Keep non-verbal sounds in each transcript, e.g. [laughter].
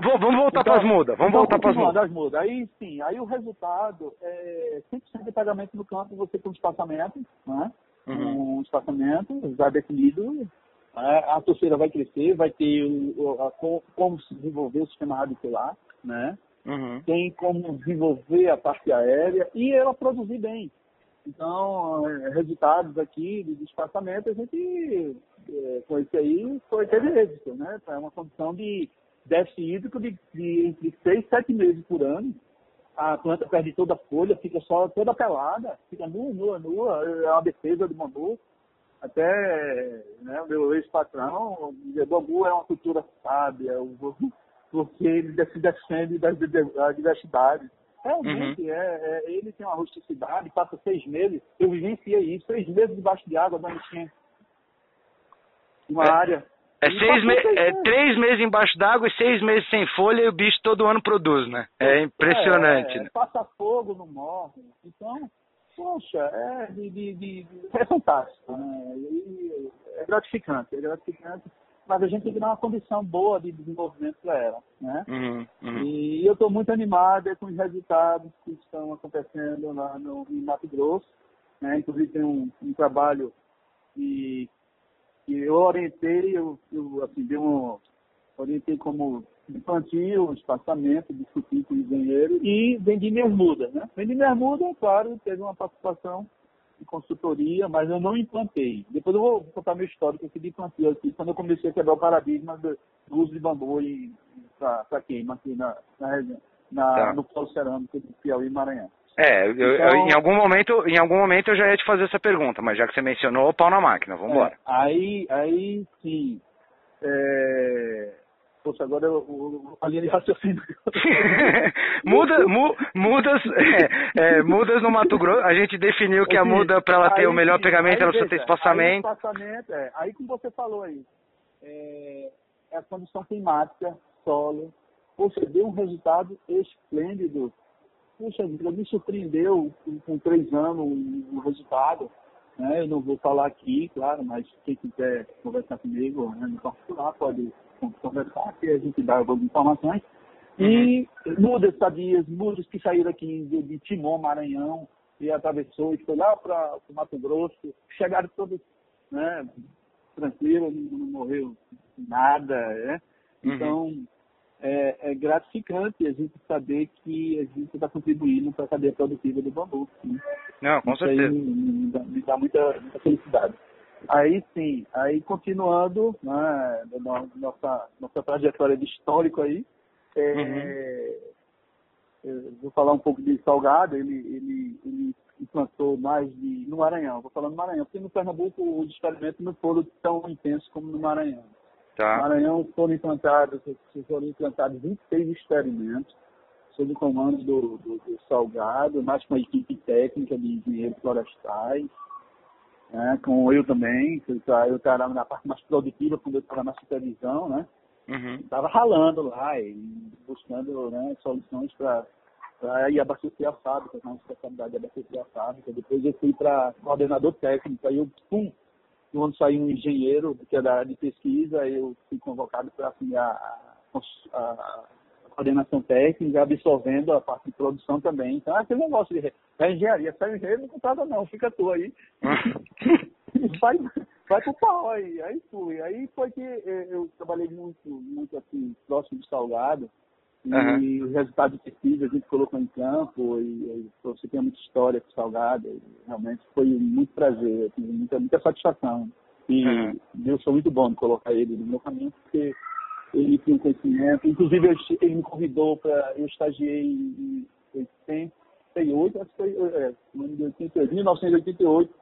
Vamos, voltar Então, para as mudas. Vamos então, voltar para as mudas. as mudas. Aí sim, aí o resultado é 100% de pagamento no campo, você tem um espaçamento, né? Uhum. Um espaçamento já definido. né? A torcida vai crescer, vai ter o, a- co- como se desenvolver o sistema radicular, né? Uhum. tem como desenvolver a parte aérea e ela produzir bem. Então, eh, resultados aqui de espaçamento, a gente, eh, com esse aí, foi, teve êxito, né? É uma condição de déficit hídrico de, de entre seis, sete meses por ano. A planta perde toda a folha, fica só toda pelada, fica nua, nua, nua, é uma defesa do bambu. Até né, o meu ex-patrão, o bambu é uma cultura sábia, [laughs] porque ele se defende das da diversidade. Realmente, é, é, ele tem uma rusticidade, passa seis meses, eu vivenciei isso, seis meses debaixo de água, dando enchente. Uma É- área. É, seis me... é três meses embaixo d'água e seis meses sem folha e o bicho todo ano produz, né? É impressionante, É, né? Passa fogo, não morre. Então, poxa, é, de, de, de- é fantástico. Né? E é gratificante, é gratificante. Mas a gente tem que dar uma condição boa de desenvolvimento para ela. Né? Uhum, uhum. E eu estou muito animada com os resultados que estão acontecendo lá no, em Mato Grosso. Né? Inclusive tem um, um trabalho que, que eu orientei, eu, eu assim, dei um, orientei como infantil, espaçamento, discuti com o engenheiro e vendi minhas mudas. Né? Vendi minhas mudas, claro, teve uma participação de consultoria, mas eu não implantei. Depois eu vou contar meu histórico aqui de plantio aqui, quando eu comecei a quebrar o paradigma do, uso de bambu para queima aqui na, na, região- na- Tá. no polo cerâmico do Piauí e Maranhão. É, eu- eu- Então- em algum momento, em algum momento eu já ia te fazer essa pergunta, mas já que você mencionou, pau na máquina, vamos embora. É, aí, aí sim. É... Poxa, agora eu, eu, a linha de raciocínio. [laughs] Muda, mu- mudas, [laughs] é, é, mudas no Mato Grosso, a gente definiu que a muda para ela ter aí o melhor pegamento, aí ela precisa ter espaçamento. Aí, espaçamento é, aí como você falou aí, é, é a condição climática, solo. Poxa, deu um resultado esplêndido. Puxa vida, me surpreendeu com, três anos o, resultado. Né? Eu não vou falar aqui, claro, mas quem quiser conversar comigo né, no particular pode conversar, que a gente dá algumas informações. E mudas sadias, mudas que saíram aqui de, de Timon, Maranhão, e atravessou e foi lá para o Mato Grosso, chegaram todos né, tranquilos, não, não morreu nada. Né? Uhum. É, é gratificante a gente saber que a gente está contribuindo para a cadeia produtiva do bambu. Né? Não, com Isso aí certeza. me, me dá, me dá muita, muita felicidade. Aí sim, aí continuando né, no- nossa, nossa trajetória de histórico aí, é, eu vou falar um pouco de Salgado, ele, ele, ele implantou mais de. no Maranhão, vou falar no Maranhão, porque no Pernambuco os experimentos não foram tão intensos como no Maranhão. Tá. Maranhão foram implantados, foram implantados 26 experimentos sob o comando do, do, do Salgado, mais com a equipe técnica de engenheiros florestais, né, com eu também, eu tá- eu estava na parte mais produtiva, quando eu estava na supervisão, né? Uhum. Estava ralando lá e buscando né, soluções para ir abastecer a fábrica, com a responsabilidade de abastecer a fábrica. Depois eu fui para coordenador técnico, aí eu, pum, quando saiu um engenheiro, que é da área de pesquisa, eu fui convocado para assumir a, a, coordenação técnica, absorvendo a parte de produção também. Então, é aquele negócio de a engenharia, sai o engenheiro, não contrata não, fica tu aí. [laughs] vai, vai pro pau aí. Aí fui. Aí foi que eh, eu trabalhei muito, muito assim, próximo de Salgado. E Aham. os resultados de pesquisa a gente colocou em campo e, e você tem muita história com Salgado. E realmente foi muito prazer, assim, muita, muita satisfação. E Uhum. eu sou muito bom de colocar ele no meu caminho, porque ele tinha um conhecimento. Inclusive, eu, ele me convidou para. Eu estagiei em 88, acho que foi é, no ano de 88, 1988.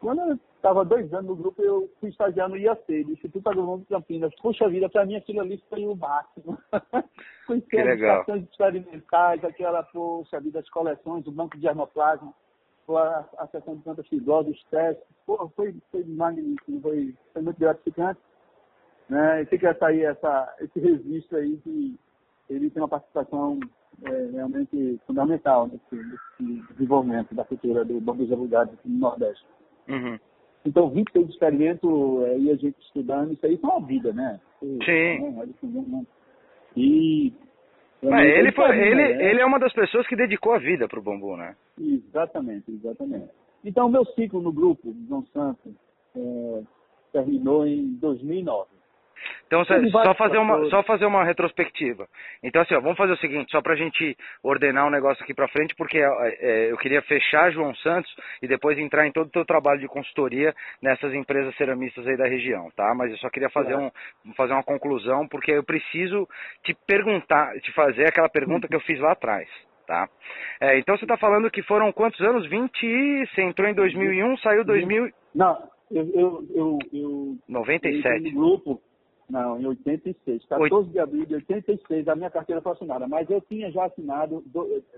Quando eu estava dois anos no grupo, eu fui estagiar no IAC, do Instituto Agronômico de Campinas. Poxa vida, para mim aquilo ali foi o máximo. [laughs] Conhecer Que as estações experimentais, aquela, poxa vida, as coleções, o banco de germoplasma, a, a seção de plantas fibrosas, os testes. Pô, foi, foi magnífico, foi, foi muito gratificante. Né? E fica aí essa, esse registro aí que ele tem uma participação é, realmente fundamental nesse, nesse desenvolvimento da cultura do bambu vulgares aqui no Nordeste. Uhum. Então, 26 experimentos é, e a gente estudando, isso aí foi uma vida, né? Sim. Né? Não- não- E Mas ele, foi, ele, né? ele é uma das pessoas que dedicou a vida para o bambu, né? Exatamente, exatamente. Então, meu ciclo no grupo, João Santos, é, terminou em 2009. Então, só fazer, uma, só fazer uma retrospectiva. Então, assim, ó, vamos fazer o seguinte, só para a gente ordenar o um negócio aqui para frente, porque é, é, eu queria fechar João Santos e depois entrar em todo o teu trabalho de consultoria nessas empresas ceramistas aí da região, tá? Mas eu só queria fazer, um, fazer uma conclusão, porque eu preciso te perguntar, te fazer aquela pergunta que eu fiz lá atrás. Tá? É, então você está falando que foram quantos anos? 20, você entrou em 2001, saiu 2000... Não, eu... eu, eu, eu 97. Eu grupo, não, em 86. 14 Oit... de abril de 86, a minha carteira foi assinada. Mas eu tinha já assinado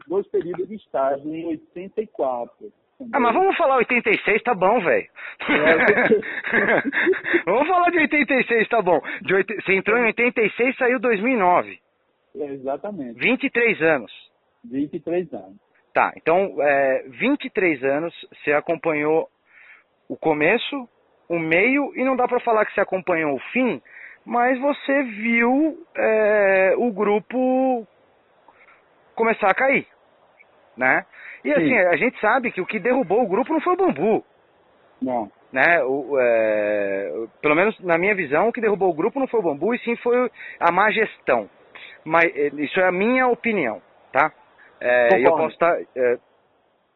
dois períodos de estágio em 84. Ah, mas vamos falar 86, tá bom, velho. É, [laughs] vamos falar de 86, tá bom. De 8... Você entrou em 86 e saiu em 2009. É, exatamente. 23 anos. 23 anos. Tá, então, é, 23 anos, você acompanhou o começo, o meio, e não dá para falar que você acompanhou o fim, mas você viu é, o grupo começar a cair, né? E assim, a gente sabe que o que derrubou o grupo não foi o bambu. Não. Né? O, é, pelo menos na minha visão, o que derrubou o grupo não foi o bambu, e sim foi a má gestão. Mas é, isso é a minha opinião, tá? É, eu posso estar... É,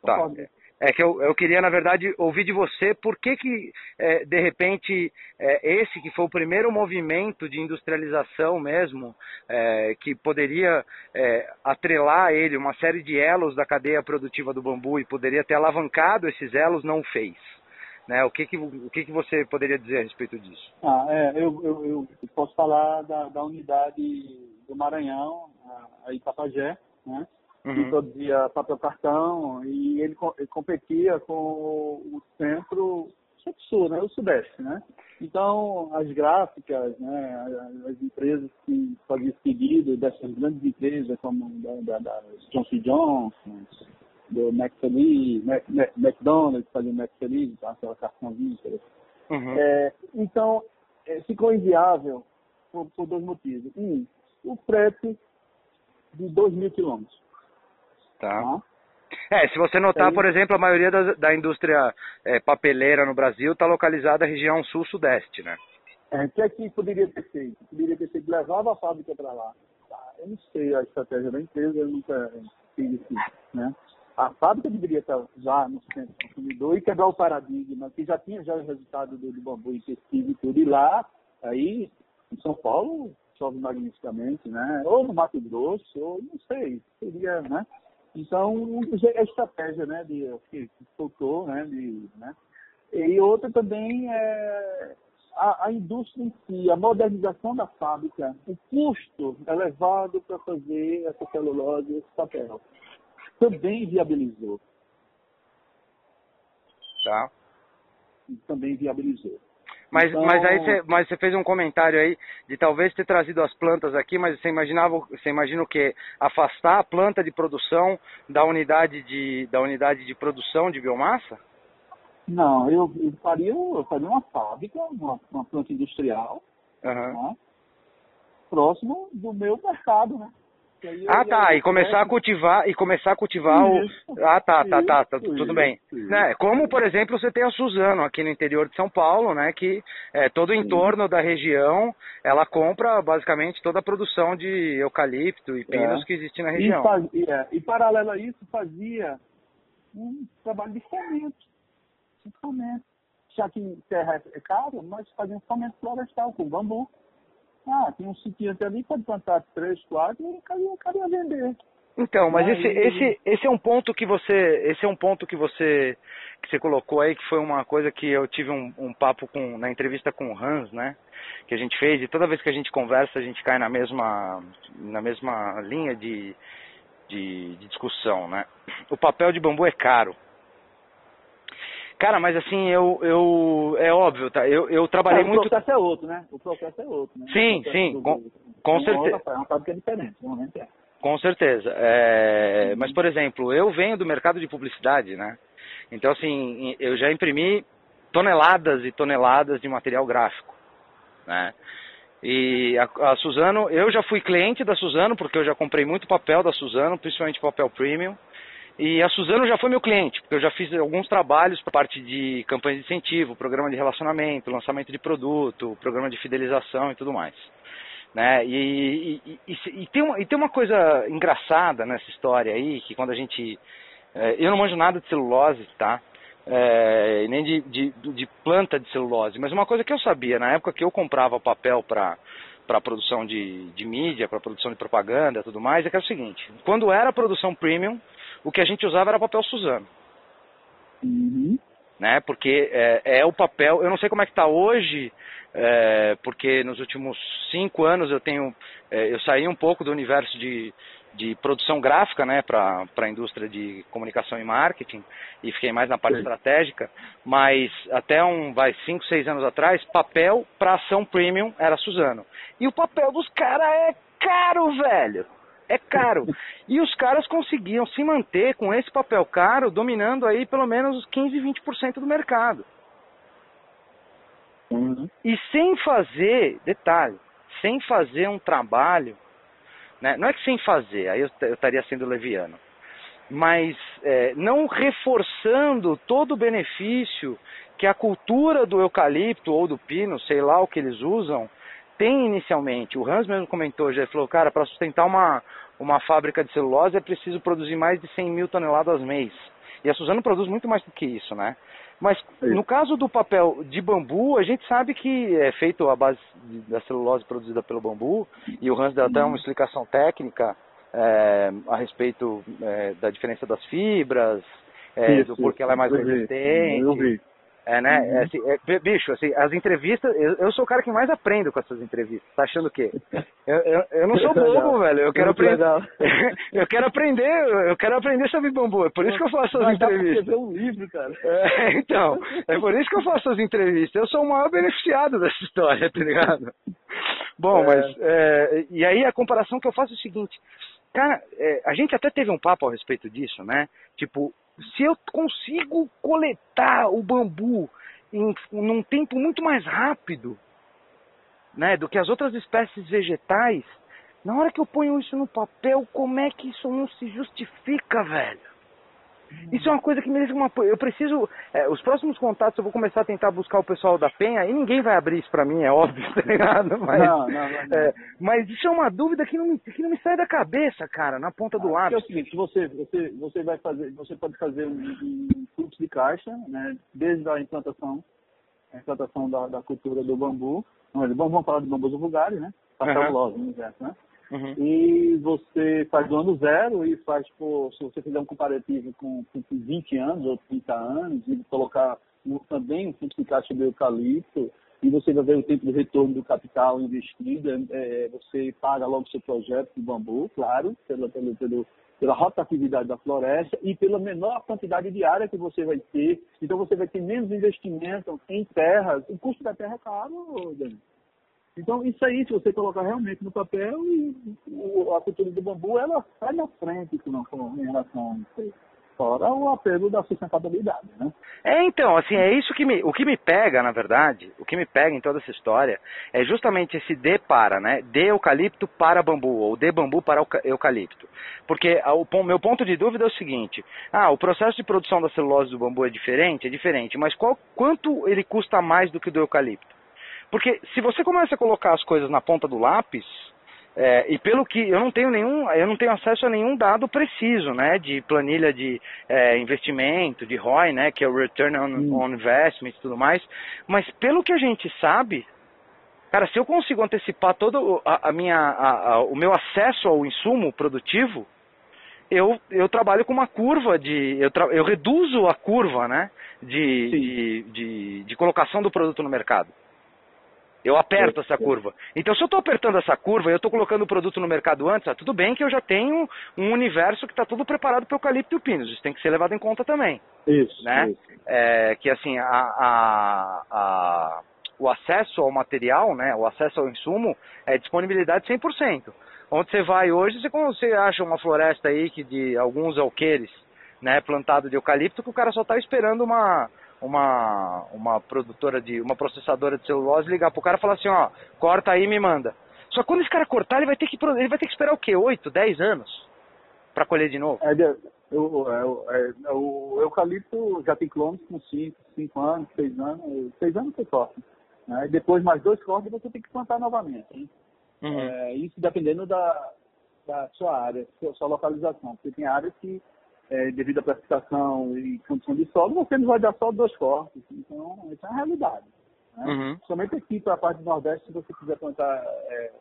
tá. É que eu, eu queria, na verdade, ouvir de você por que, que é, de repente, é, esse que foi o primeiro movimento de industrialização mesmo, é, que poderia é, atrelar a ele uma série de elos da cadeia produtiva do bambu e poderia ter alavancado esses elos, não fez. Né? O, que, que, o que, que você poderia dizer a respeito disso? Ah, é, eu, eu, eu posso falar da, da unidade do Maranhão, a, Itapajé, né? Uhum. que produzia papel cartão e ele, ele competia com o centro sul, né, o sudeste, né? Então, as gráficas, né, as empresas que faziam pedido dessas grandes empresas como da, da, da Johnson Johnson, do McFeliz, Mac, McDonald's, fazia McFeliz, tá, aquela cartãozinha. Uhum. É, então, é, ficou inviável por, por, dois motivos. Um, o frete de 2 mil quilômetros. Tá. É, se você notar, por exemplo, a maioria da, da indústria é, papeleira no Brasil está localizada na região sul-sudeste, né? É, o que é que poderia ter feito? Poderia ter feito, levava a fábrica para lá. Tá, eu não sei a estratégia da empresa, eu nunca fiz isso, né? A fábrica deveria estar já no centro consumidor e quebrar o paradigma, que já tinha já o resultado do, do bambu e pesquisa e tudo, e lá, aí, em São Paulo, chove magnificamente, né? Ou no Mato Grosso, ou não sei, seria, né? Então, a estratégia né, de, que, faltou, né, de, né? E outra também é a, a, indústria em si, a modernização da fábrica, o custo elevado para fazer essa celulose esse papel. Também viabilizou. Tá. Também viabilizou. Mas, então... mas aí você, mas você fez um comentário aí de talvez ter trazido as plantas aqui, mas você imaginava, você imagina o quê? Afastar a planta de produção da unidade de, da unidade de produção de biomassa? Não, eu, eu faria, eu faria uma fábrica, uma, uma planta industrial, uhum. né? próximo do meu mercado, né? Ah, tá. E começar a cultivar e começar a cultivar isso, o. Ah, tá, tá, tá, tá isso, tudo bem. Né? Como, por exemplo, você tem a Suzano aqui no interior de São Paulo, né? Que é, todo o entorno da região ela compra basicamente toda a produção de eucalipto e pinos é. que existe na região. E, faz, é, e paralelo a isso fazia um trabalho de fomento. De fomento. Já que terra é caro, nós fazíamos fomento florestal com bambu. Ah, tem um sítio ali, pode plantar três, quatro e o cara ia vender. Então, mas esse, esse, esse é um ponto que você, esse é um ponto que você, que você colocou aí, que foi uma coisa que eu tive um, um papo com, na entrevista com o Hans, né, que a gente fez, e toda vez que a gente conversa, a gente cai na mesma, na mesma linha de, de, de discussão, né. O papel de bambu é caro. Cara, mas assim, eu, eu é óbvio, tá? Eu, eu trabalhei é, muito. O processo é outro, né? O processo é outro, né? Sim, sim, do, com, com certeza. É uma fábrica diferente, realmente é. Com certeza. É, mas, por exemplo, eu venho do mercado de publicidade, né? Então, assim, eu já imprimi toneladas e toneladas de material gráfico, né? E a, a, Suzano, eu já fui cliente da Suzano, porque eu já comprei muito papel da Suzano, principalmente papel premium. E a Suzano já foi meu cliente, porque eu já fiz alguns trabalhos para parte de campanha de incentivo, programa de relacionamento, lançamento de produto, programa de fidelização e tudo mais. Né? E, e, e, e, tem uma, e tem uma coisa engraçada nessa história aí, que quando a gente. É, eu não manjo nada de celulose, tá? É, nem de, de, de, planta de celulose, mas uma coisa que eu sabia, na época que eu comprava papel para para produção de, de mídia, para produção de propaganda tudo mais, é que é o seguinte, quando era produção premium, o que a gente usava era papel Suzano. Uhum. Né? Porque é, é, o papel, eu não sei como é que está hoje, é, porque nos últimos cinco anos eu tenho, é, eu saí um pouco do universo de, de produção gráfica, né, para a indústria de comunicação e marketing, e fiquei mais na parte Sim. estratégica, mas até um, vai, cinco, seis anos atrás, papel para ação premium era Suzano. E o papel dos caras é caro, velho! É caro. E os caras conseguiam se manter com esse papel caro, dominando aí pelo menos os 15, 20% do mercado. Uhum. E sem fazer, detalhe, sem fazer um trabalho, né? não é que sem fazer, aí eu, eu estaria sendo leviano, mas é, não reforçando todo o benefício que a cultura do eucalipto ou do pino, sei lá o que eles usam, tem inicialmente. O Hans mesmo comentou, já falou, cara, para sustentar uma, uma fábrica de celulose é preciso produzir mais de 100 mil toneladas mês. E a Suzano produz muito mais do que isso, né? Mas no caso do papel de bambu, a gente sabe que é feito à base da celulose produzida pelo bambu, e o Hans deu até uma explicação técnica é, a respeito é, da diferença das fibras, é, do porquê ela é mais resistente. Eu vi. É, né? Uhum. É, assim, é, bicho, assim, as entrevistas, eu, eu, sou o cara que mais aprendo com essas entrevistas. Tá achando o quê? Eu, eu, eu não sou [laughs] bobo, velho. Eu quero aprender. [laughs] eu quero aprender, eu quero aprender sobre bambu. É por isso que eu faço as entrevistas. Dá um livro, cara. [laughs] É, então, é por isso que eu faço as entrevistas. Eu sou o maior beneficiado dessa história, tá ligado? Bom, é. mas. É, e aí a comparação que eu faço é o seguinte. Cara, é, a gente até teve um papo a respeito disso, né? Tipo, se eu consigo coletar o bambu em num tempo muito mais rápido, né, do que as outras espécies vegetais, na hora que eu ponho isso no papel, como é que isso não se justifica, velho? Isso é uma coisa que merece uma. Eu preciso. É, os próximos contatos eu vou começar a tentar buscar o pessoal da Penha e ninguém vai abrir isso pra mim, é óbvio, [laughs] tá ligado? Mas, não, não, não, é, mas isso é uma dúvida que não, me, que não me sai da cabeça, cara, na ponta do lápis. É o seguinte, você, você, você vai fazer, você pode fazer um, um fluxo de caixa, né? Desde a implantação, a implantação da, da cultura do bambu. Vamos, vamos falar de bambus vulgares, né? Passar uhum. no universo, né? Uhum. E você faz do ano zero e faz, por, se você fizer um comparativo com, com 20 anos ou 30 anos, e colocar também um fundo de caixa do eucalipto, e você vai ver o tempo de retorno do capital investido, é, você paga logo seu projeto de bambu, claro, pela, pela, pela, pela rotatividade da floresta e pela menor quantidade de área que você vai ter. Então você vai ter menos investimento em terras. O custo da terra é caro, Dani. Então, isso aí, se você colocar realmente no papel, e a cultura do bambu, ela sai na frente em relação a isso. Fora o apelo da sustentabilidade, né? É, então, assim, é isso que me, o que me pega, na verdade, o que me pega em toda essa história é justamente esse de para, né? De eucalipto para bambu, ou de bambu para eucalipto. Porque o meu ponto de dúvida é o seguinte, ah, o processo de produção da celulose do bambu é diferente? É diferente, mas qual, quanto ele custa mais do que o do eucalipto? Porque se você começa a colocar as coisas na ponta do lápis, é, e pelo que eu não tenho nenhum, eu não tenho acesso a nenhum dado preciso, né, de planilha de é, investimento, de ROI, né, que é o Return on, hum. on Investment e tudo mais, mas pelo que a gente sabe, cara, se eu consigo antecipar todo a, a minha, a, a, o meu acesso ao insumo produtivo, eu, eu trabalho com uma curva de, eu, tra, eu reduzo a curva, né, de, de, de, de colocação do produto no mercado. Eu aperto essa curva. Então, se eu estou apertando essa curva e eu estou colocando o produto no mercado antes, ah, tudo bem que eu já tenho um universo que está tudo preparado para o eucalipto e o pinus. Isso tem que ser levado em conta também. Isso. Né? Isso. É, que assim, a, a, a, o acesso ao material, né, o acesso ao insumo, é disponibilidade 100%. Onde você vai hoje, você, você acha uma floresta aí que de alguns alqueires, né, plantado de eucalipto, que o cara só está esperando uma uma, uma produtora de, uma processadora de celulose ligar pro cara e falar assim, ó, corta aí e me manda. Só que quando esse cara cortar, ele vai ter que, ele vai ter que esperar o quê? 8, 10 anos para colher de novo? É, o, é, é, o eucalipto já tem clones com 5, 5 anos, 6 anos, 6 anos você corta. Né? Depois mais dois cortes você tem que plantar novamente. Uhum. É, isso dependendo da, da sua área, sua, sua localização. Porque tem áreas que, é, devido à precipitação e condição de solo, você não vai dar só dois cortes. Então, isso é uma realidade. Né? Uhum. Somente aqui para a parte do Nordeste, se você quiser plantar é,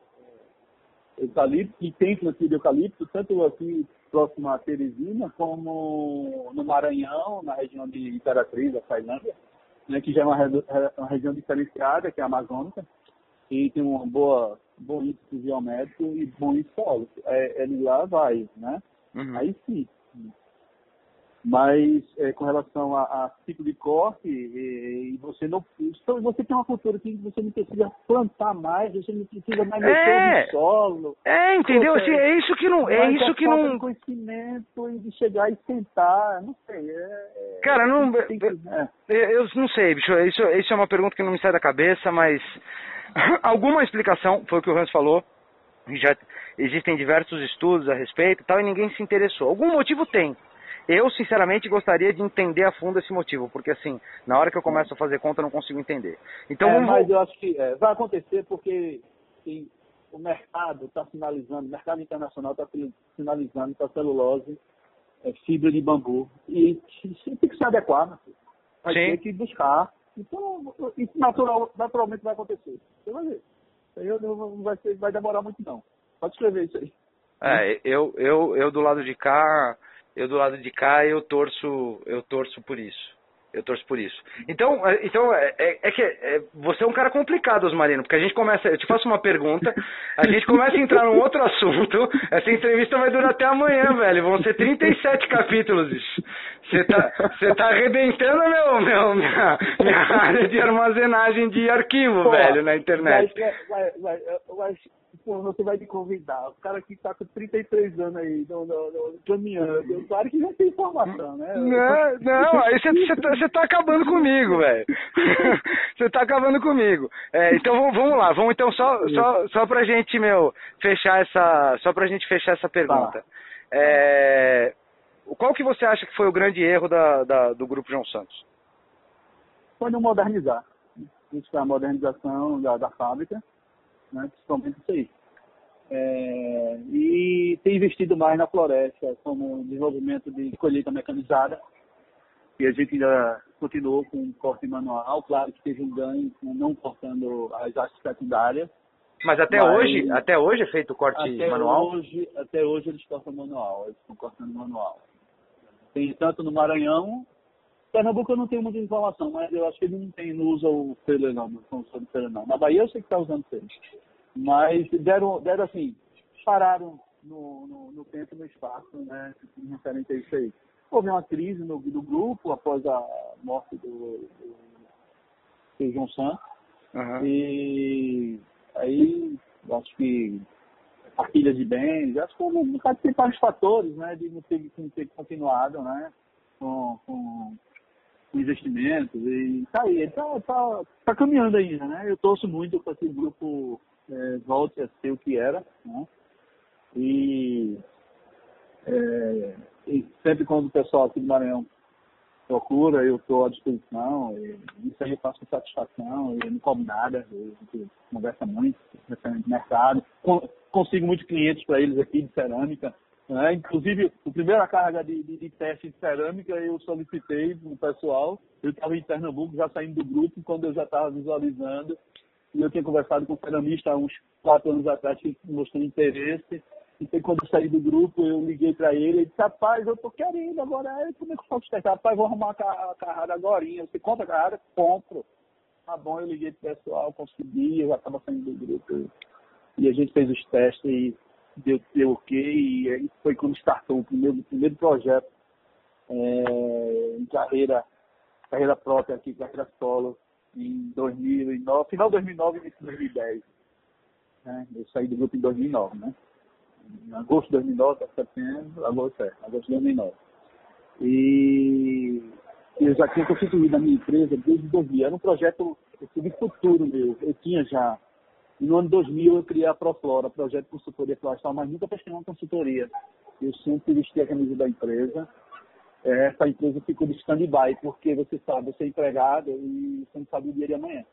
eucalipto, e tem plantio de eucalipto, tanto aqui próximo a Teresina, como no Maranhão, na região de Imperatriz, da Tailândia, né, que já é uma, uma, região diferenciada, que é a amazônica, e tem uma boa bom índice geométrico e bom solo. É, ele lá vai, né? Uhum. Aí sim. Mas é, com relação a, a, ciclo de corte, e, e você não. Então você tem uma cultura que você não precisa plantar mais, você não precisa mais mexer é, no solo. É, entendeu? Assim, é isso que não. É isso que não. conhecimento de chegar e sentar, não sei. É, é Cara, não. Que, é. eu não sei, bicho. Isso, isso é uma pergunta que não me sai da cabeça, mas [laughs] alguma explicação, foi o que o Hans falou. Já existem diversos estudos a respeito e tal, e ninguém se interessou. Algum motivo tem. Eu, sinceramente, gostaria de entender a fundo esse motivo, porque assim, na hora que eu começo a fazer conta, eu não consigo entender. Então, é, mas eu acho que é, vai acontecer porque sim, o mercado está sinalizando, o mercado internacional está sinalizando para celulose, é, fibra de bambu, e tem que se adequar, né? vai sim. ter que buscar. Então, isso natural, naturalmente vai acontecer. Você vai ver. Aí não vai, ser, vai demorar muito, não. Pode escrever isso aí. É, eu, eu, eu do lado de cá eu do lado de cá eu torço, eu torço por isso. Eu torço por isso. Então, é, então é, é, é que é, você é um cara complicado, Osmarino, porque a gente começa. Eu te faço uma pergunta, a gente começa a entrar num outro assunto. Essa entrevista vai durar até amanhã, velho. Vão ser 37 capítulos. Você tá, você tá arrebentando meu, meu, minha, minha área de armazenagem de arquivo, Pô, velho, na internet. Vai, vai, vai, vai pô, você vai me convidar. O cara que tá com 33 anos aí, no, no, no, caminhando, claro que já tem informação, né? Não, não, aí você tá, tá acabando comigo, velho. [laughs] Você tá acabando comigo. É, então vamos, vamos lá, vamos então só, só, só pra gente, meu, fechar essa. Só pra gente fechar essa pergunta. Tá. É, qual que você acha que foi o grande erro da, da, do Grupo João Santos? Foi não modernizar. Isso foi a modernização da, da fábrica né? principalmente isso aí. É, e tem investido mais na floresta, como desenvolvimento de colheita mecanizada, e a gente ainda continuou com corte manual, claro que teve um ganho não cortando as hastes secundárias. Mas até mas, hoje, até hoje é feito corte até manual? Hoje, até hoje eles cortam manual, eles estão cortando manual. Tem tanto no Maranhão, Pernambuco eu não tenho muita informação, mas eu acho que ele não tem, não usa o fêlea não, não usa o fêlea não. Na Bahia eu sei que está usando fêlea. Mas deram, deram assim, pararam no, no, no tempo e no espaço, né, referente a isso aí. Houve uma crise no, no grupo após a morte do, do, do João Santos. Uhum. E aí, acho que partilha de bens, acho que um bocado de vários fatores, né, de não ter, não ter continuado, né, com, com investimentos e tá aí, tá, tá, tá caminhando ainda, né? Eu torço muito para que o grupo é, volte a ser o que era, né? E, é, e sempre quando o pessoal aqui do Maranhão procura, eu estou à disposição, isso aí eu faço com satisfação, eu não como nada, a gente conversa muito, referente mercado, consigo muitos clientes para eles aqui de cerâmica, né? Inclusive, a primeira carga de, de, de, teste de cerâmica eu solicitei para o pessoal. Eu estava em Pernambuco, já saindo do grupo, quando eu já estava visualizando. E eu tinha conversado com o ceramista há uns quatro anos atrás, que mostrou interesse. E quando eu saí do grupo, eu liguei para ele e disse, rapaz, eu tô querendo agora. Como é que eu faço testar? Rapaz, vou arrumar a carrada agora. Você compra a carrada? Compro. Tá bom, eu liguei pro pessoal, consegui, eu já estava saindo do grupo. E a gente fez os testes e deu, deu ok, e foi quando startou o primeiro, o primeiro projeto é, em carreira, carreira própria aqui, carreira solo, em 2009, final de 2009 e início de 2010. Né? Eu saí do grupo em 2009, né? Em agosto de 2009, setembro, agosto, é, agosto de 2009. E eu já tinha constituído a minha empresa desde 2000. Era um projeto de futuro meu. Eu tinha já. E no ano 2000 eu criei a Proflora, projeto de consultoria florestal, mas nunca prestei uma consultoria. Eu sempre vesti a camisa da empresa. É, essa empresa ficou de stand-by, porque você sabe, você é empregado e você não sabe o dia de amanhã.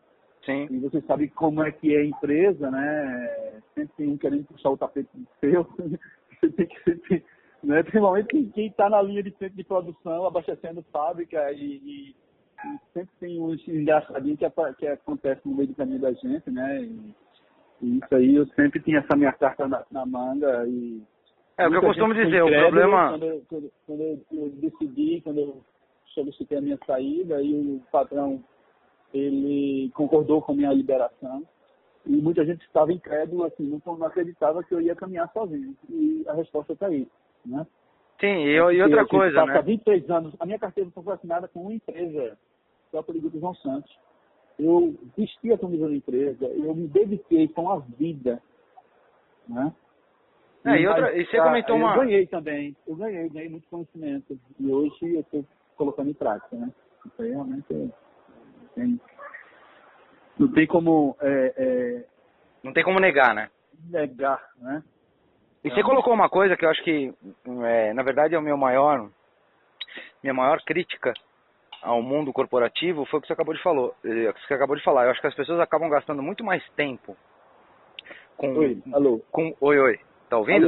Sim. E você sabe como é que é a empresa, né? Sempre tem um querendo puxar o tapete do seu. [laughs] você tem que sempre né? Principalmente quem está na linha de centro de produção, abastecendo fábrica e, e, e sempre tem uns engraçadinhos que, que acontece no meio do caminho da gente, né? E, e isso aí eu sempre tinha essa minha carta na, na manga e é o que eu costumo dizer, o problema. Quando eu, quando, quando eu, eu decidi, quando eu solicitei a minha saída, e o patrão ele concordou com a minha liberação. E muita gente estava incrédulo, assim, não, não acreditava que eu ia caminhar sozinho. E a resposta está aí né? Sim, e, e outra coisa, né? 23 anos, a minha carteira foi assinada com uma empresa, própria Grupo João Santos. Eu vesti a camisa da empresa, eu me dediquei com a vida, né? É, e, outra, e você comentou uma... Eu ganhei também, eu ganhei, ganhei muito conhecimento. E hoje eu estou colocando em prática, né? Isso aí realmente tem, não tem como... É, é, não tem como negar, né? Negar, né? E você colocou uma coisa que eu acho que, é, na verdade, é o meu maior, minha maior crítica ao mundo corporativo foi o que você acabou de falou, eh, que você acabou de falar. Eu acho que as pessoas acabam gastando muito mais tempo com, oi, alô, com, oi, oi, tá ouvindo?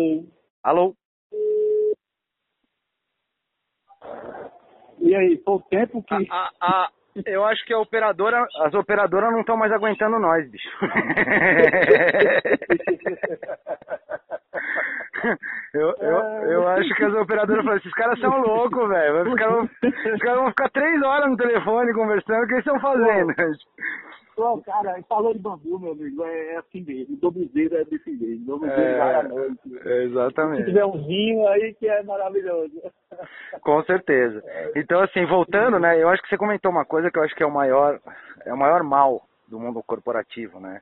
Alô. Alô. E aí, o tempo que a, a, a, eu acho que a operadora, as operadoras não estão mais aguentando nós, bicho. [laughs] [laughs] Eu, eu, eu acho que as operadoras falam, esses caras são loucos, velho. [laughs] Os caras vão, vão ficar três horas no telefone conversando, o que eles estão fazendo? Pô, cara, falou de bambu, meu amigo, é, é assim mesmo. Domizeiro é desse jeito. Domizeiro é, noite. Exatamente. Se tiver um vinho aí que é maravilhoso. [laughs] Com certeza. Então, assim, voltando, né, eu acho que você comentou uma coisa que eu acho que é o maior, é o maior mal do mundo corporativo, né?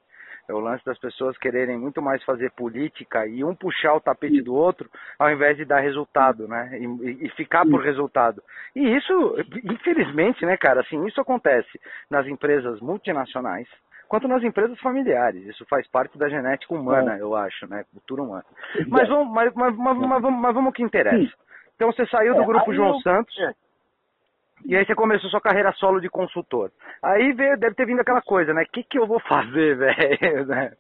É o lance das pessoas quererem muito mais fazer política e um puxar o tapete do outro ao invés de dar resultado, né? E, e ficar por resultado. E isso, infelizmente, né, cara, assim, isso acontece nas empresas multinacionais, quanto nas empresas familiares. Isso faz parte da genética humana, é. eu acho, né? Cultura humana. Mas vamos, mas, mas, mas, mas, vamos, mas vamos ao que interessa. Então você saiu do é, grupo João Santos. E aí você começou sua carreira solo de consultor. Aí veio, deve ter vindo aquela coisa, né? O que, que eu vou fazer, [laughs] velho? Né?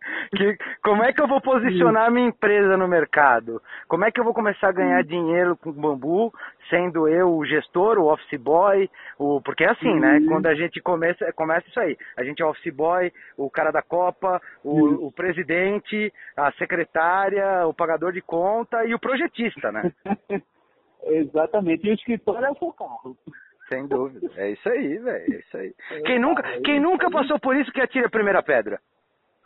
como é que eu vou posicionar a minha empresa no mercado? Como é que eu vou começar a ganhar dinheiro com bambu, sendo eu o gestor, o office boy? O... Porque é assim, né? Quando a gente começa, começa isso aí. A gente é office boy, o cara da Copa, o, o presidente, a secretária, o pagador de conta e o projetista, né? [laughs] Exatamente. E o escritório é o seu carro. Sem dúvida. É isso aí, velho. É isso aí. Quem nunca, quem nunca passou por isso que atira a primeira pedra?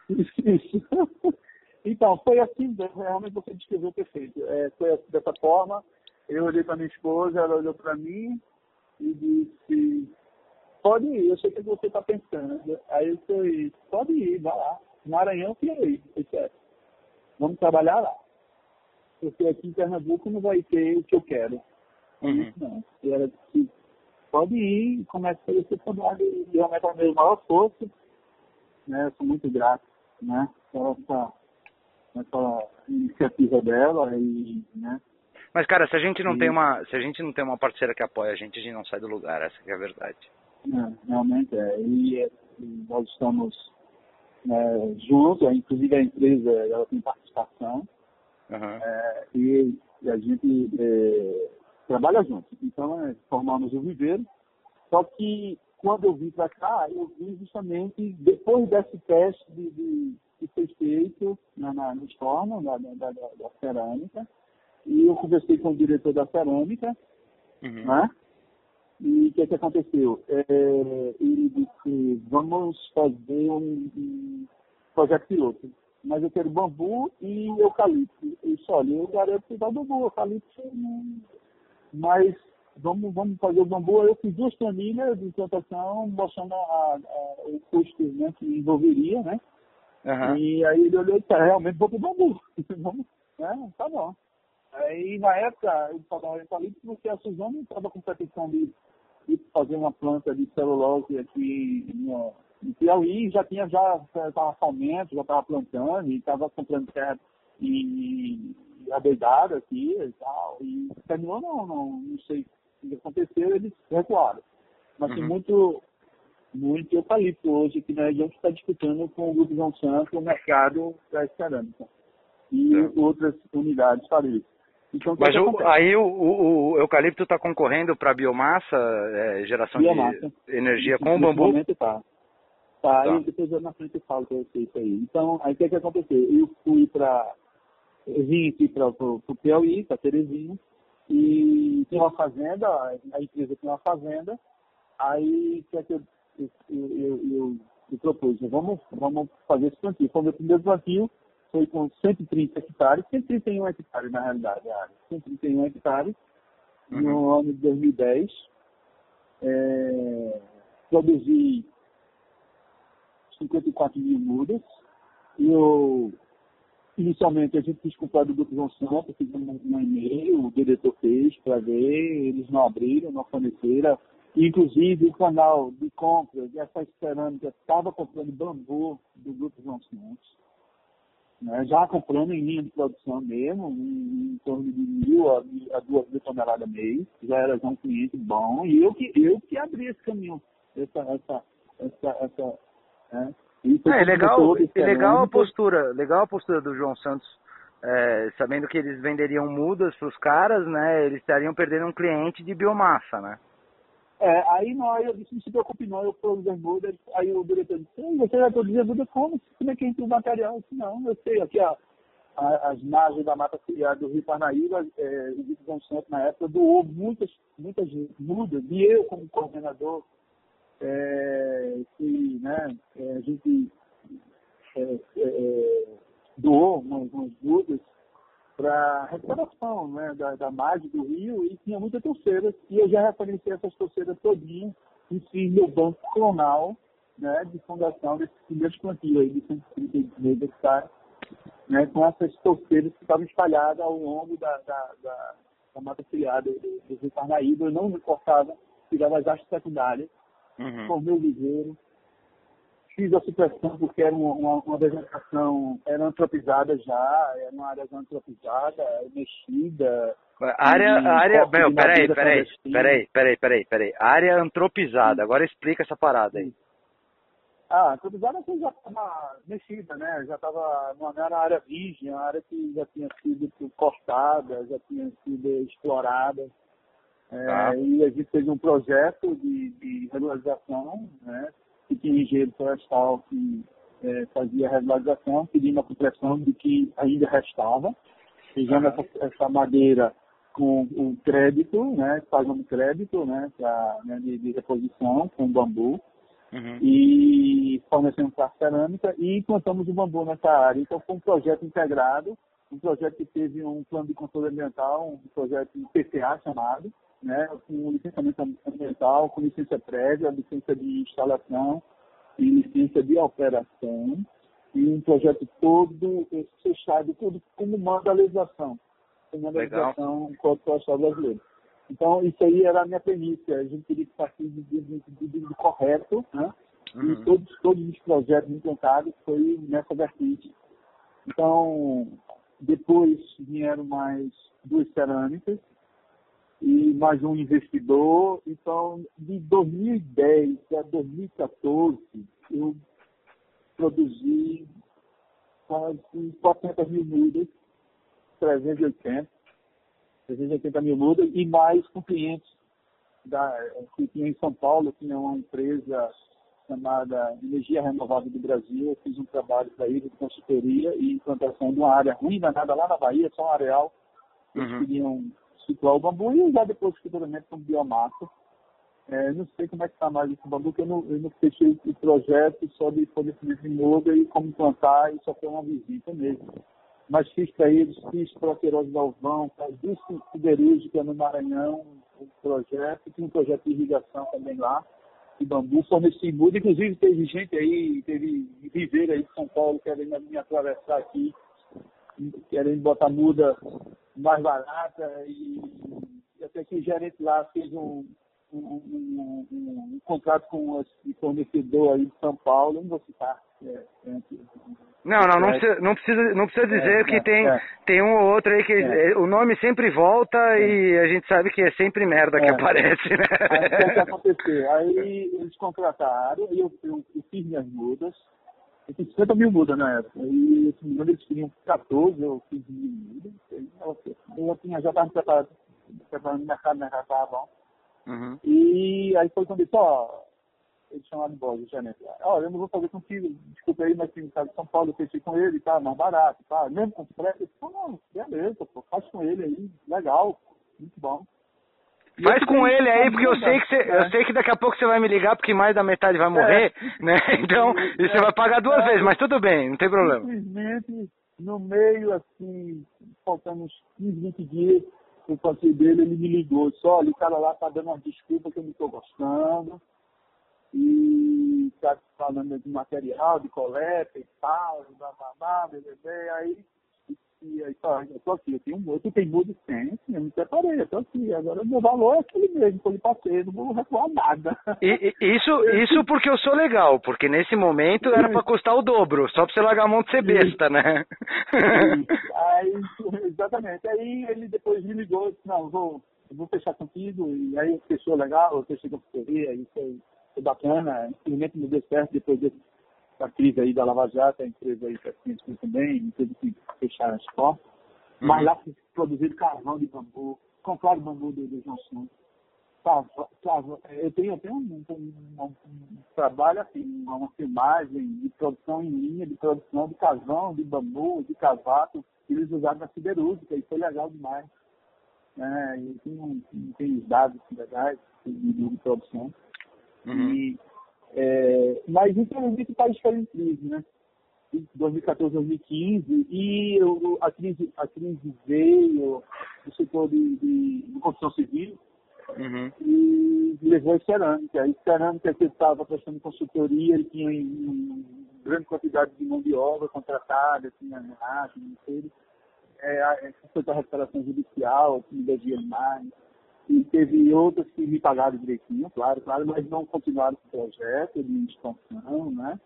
Isso. [laughs] Então, foi assim, realmente você descreveu perfeito. É, foi assim, dessa forma, eu olhei para minha esposa, ela olhou para mim e disse, pode ir, eu sei o que você está pensando. Aí eu falei, pode ir, vai lá. Maranhão, Piauí. Eu disse, é, vamos trabalhar lá. Porque aqui em Pernambuco não vai ter o que eu quero. Uhum. Não. E ela disse, pode ir e começa a esse trabalho e realmente é a minha maior força. Né? Eu sou muito grato né? por essa, essa iniciativa dela e, né? Mas cara, se a gente não e... tem uma, se a gente não tem uma parceira que apoia a gente, a gente não sai do lugar, essa é a verdade. É, realmente é. E, e nós estamos né, juntos, inclusive a empresa ela tem participação uhum. é, e, e, a gente é, trabalha junto. Então, é, formamos o viveiro. Só que quando eu vim para cá, eu vim justamente depois desse teste de, de, que foi feito na, na, no estorno da, da, da, da, cerâmica. E eu conversei com o diretor da cerâmica, uhum. né? E o que, é que aconteceu? É, ele disse, vamos fazer um, um projeto piloto mas eu quero bambu e eucalipto. Eu disse, olha, eu garanto que dá bambu, eucalipto não, mas vamos, vamos fazer o bambu. Eu fiz duas planilhas de implantação, mostrando a, a, o custo né, que envolveria, né? Uhum. E aí ele olhou e disse, realmente vou pro bambu. vamos, né? Tá bom. Aí na época eu estava eucalipto porque a Suzana estava com pretensão de, fui fazer uma planta de celulose aqui no, no Piauí, já tinha já estava fomento, já estava plantando e estava comprando terra e, e abeidada aqui e tal. E terminou não, não, não sei o que aconteceu, eles recuaram. Mas uhum. tem muito, muito eucalipto hoje aqui na região que está disputando com o Grupo João Santos o mercado da cerâmica e é. outras unidades isso. Então, Mas o, aí o, o, o eucalipto está concorrendo para biomassa, é, geração biomassa. de energia com o bambu? Tá. Tá, tá. depois eu na frente eu falo para você isso aí. Então, aí o que, é que aconteceu? Eu fui para. Vim aqui para o Piauí, para Terezinha, e tem uma fazenda, a empresa tem uma fazenda, aí que é que eu, eu, eu, eu, eu propus? Vamos, vamos fazer esse plantio. Foi o meu primeiro plantio, foi com 130 hectares, 131 hectares na realidade a área, 131 hectares, uhum. no ano de 2010. É, produzi 54 mil mudas. Eu, inicialmente, a gente quis comprar do Grupo João Santos, fizemos um e-mail, o diretor fez para ver, eles não abriram, não forneceram. Inclusive, o canal de compra dessa cerâmica estava comprando bambu do Grupo João Santos né, já comprando em linha de produção mesmo, em, em torno de mil a, a duas mil toneladas mês, já era já um cliente bom, e eu que, eu que abri esse caminho, essa, essa, essa, essa né, é, legal, legal a postura, legal a postura do João Santos, é, sabendo que eles venderiam mudas para os caras, né? Eles estariam perdendo um cliente de biomassa, né? É, aí nós, eu disse, não se preocupe não, eu produzo mudas. Aí o diretor disse, você vai produzir muda como? Como é que entra o material? Eu disse, não, eu sei, aqui a, a, as margens da mata ciliar do Rio Parnaíba, é, o João Santos na época doou muitas, muitas mudas, e eu como coordenador, é, que, né, é, a gente é, é, é doou umas, umas mudas para recuperação né, da, da margem do rio e tinha muitas torceiras e eu já referenciei essas torceiras todinhas e fiz meu banco clonal né, de fundação desses primeiros plantios aí de 132 hectares né, com essas torceiras que estavam espalhadas ao longo da, da, da, da mata filiada do, Rio Parnaíba. Não me cortava, tirava as hastes secundárias, uhum. formei o viveiro, fiz a supressão porque era uma, uma, vegetação, era antropizada já, era uma área antropizada, mexida. Área, área, meu, peraí, peraí, peraí, peraí, peraí, peraí, área antropizada, agora explica essa parada aí. Ah, antropizada assim, já estava mexida, né, já estava, não era área virgem, uma área que já tinha sido cortada, já tinha sido explorada. É, tá. E a gente fez um projeto de, de regularização, né, que tinha engenheiro florestal que é, fazia a regularização, pedindo a compressão de que ainda restava, usando essa, essa, madeira com o crédito, né, pagando crédito né, pra, né, de, de, reposição com bambu, uhum. e fornecendo para cerâmica e implantamos o bambu nessa área. Então foi um projeto integrado, um projeto que teve um plano de controle ambiental, um projeto PCA chamado, né, com licenciamento ambiental, com licença prévia, licença de instalação e licença de operação, e um projeto todo fechado, tudo como manda a legislação, como manda a legislação do Código Florestal Brasileiro. Então, isso aí era a minha premissa, a gente queria que partisse do correto, né? Uhum. E todos, todos os projetos implantados foi nessa vertente. Então, depois vieram mais duas cerâmicas, e mais um investidor. Então, de 2010 a 2014, eu produzi quase 400 mil mudas, 380, 380 mil mudas, e mais com clientes da, que tinha em São Paulo, tinha uma empresa chamada Energia Renovável do Brasil. Eu fiz um trabalho para eles de consultoria e implantação de uma área ruim, danada lá na Bahia, só um areal. Eles uhum. queriam situar o bambu e usar depois futuramente como biomassa. É, não sei como é que está mais esse bambu, porque eu não, eu não fechei o projeto só de fornecimento de muda e como plantar, e só foi uma visita mesmo. Mas fiz para eles, fiz para a Queiroz Galvão, para a Siderúrgica no Maranhão, um projeto, tinha um projeto de irrigação também lá, de bambu, forneci muda, inclusive teve gente aí, teve viveiro aí de São Paulo querendo me atravessar aqui, querendo botar muda mais barata e, até que o gerente lá fez um, um, um, um, um contrato com esse fornecedor aí de São Paulo, não vou citar. É, é, não, não, não precisa, não precisa, não precisa dizer é, que é, tem, é. tem um ou outro aí que é. o nome sempre volta e a gente sabe que é sempre merda que aparece, né? Aí que? Aí eles contrataram, e eu, eu, eu fiz minhas mudas, eu fiz 50 mil mudas na época, e se não eles queriam 14 ou 15 mil mudas, eu já tinha, já estava preparado, preparando o mercado, o mercado estava bom. Uhum. E aí foi quando eu disse, ó, ele chamado Borges, o gerente. Olha, eu não vou fazer contigo, desculpa aí, mas tem estado de São Paulo, eu fechei com ele, tá, mais barato, tá, mesmo com frete, eu disse, não, beleza, pô, faz com ele aí, legal, muito bom. Faz com ele aí, porque eu sei que você, eu sei que daqui a pouco você vai me ligar, porque mais da metade vai morrer, é. né? Então, e você vai pagar duas é. vezes, mas tudo bem, não tem problema. Simplesmente, no meio, assim, faltando uns 15, 20 dias, o parceiro dele, ele me ligou, só, olha, o cara lá tá dando uma desculpa que eu não estou gostando, e está falando de material, de coleta e tal, blá, blá, blá, blá, aí, e aí tá, eu tô aqui, eu tenho um, tu tem mudo sim, eu me preparei, eu tô aqui, agora o meu valor é aquele mesmo que eu lhe passei, não vou recuar nada. E, e, isso, [laughs] isso porque eu sou legal, porque nesse momento era para custar o dobro, só para você largar a mão de ser besta, né? [laughs] aí, exatamente, aí ele depois me ligou, disse, não, vou, vou fechar contigo, e aí fechou legal, eu fechei com a isso aí foi bacana. Infelizmente não deu certo depois da crise aí da Lava Jato, a empresa aí está também, teve que fechar as portas. Uhum. Mas lá produziram carvão de bambu, compraram bambu do, do Johnson. eu tenho até um, um, um, um, trabalho assim, uma filmagem de produção em linha, de produção de carvão, de bambu, de cavaco, que eles usaram na siderúrgica, e foi legal demais. É, e tem, tem os dados legais de, de produção. Uhum. E, é, mas infelizmente o país caiu em crise, né? 2014, 2015, e eu, a, crise, a crise veio do setor de, de, de construção civil uhum. e levou a cerâmica. A cerâmica que estava prestando consultoria, ele tinha uma grande quantidade de mão de obra contratada, tinha margem, tudo. É, foi para a recuperação judicial, que não devia mais. E teve outras que me pagaram direitinho, claro, claro, mas não continuaram com o projeto de expansão, né?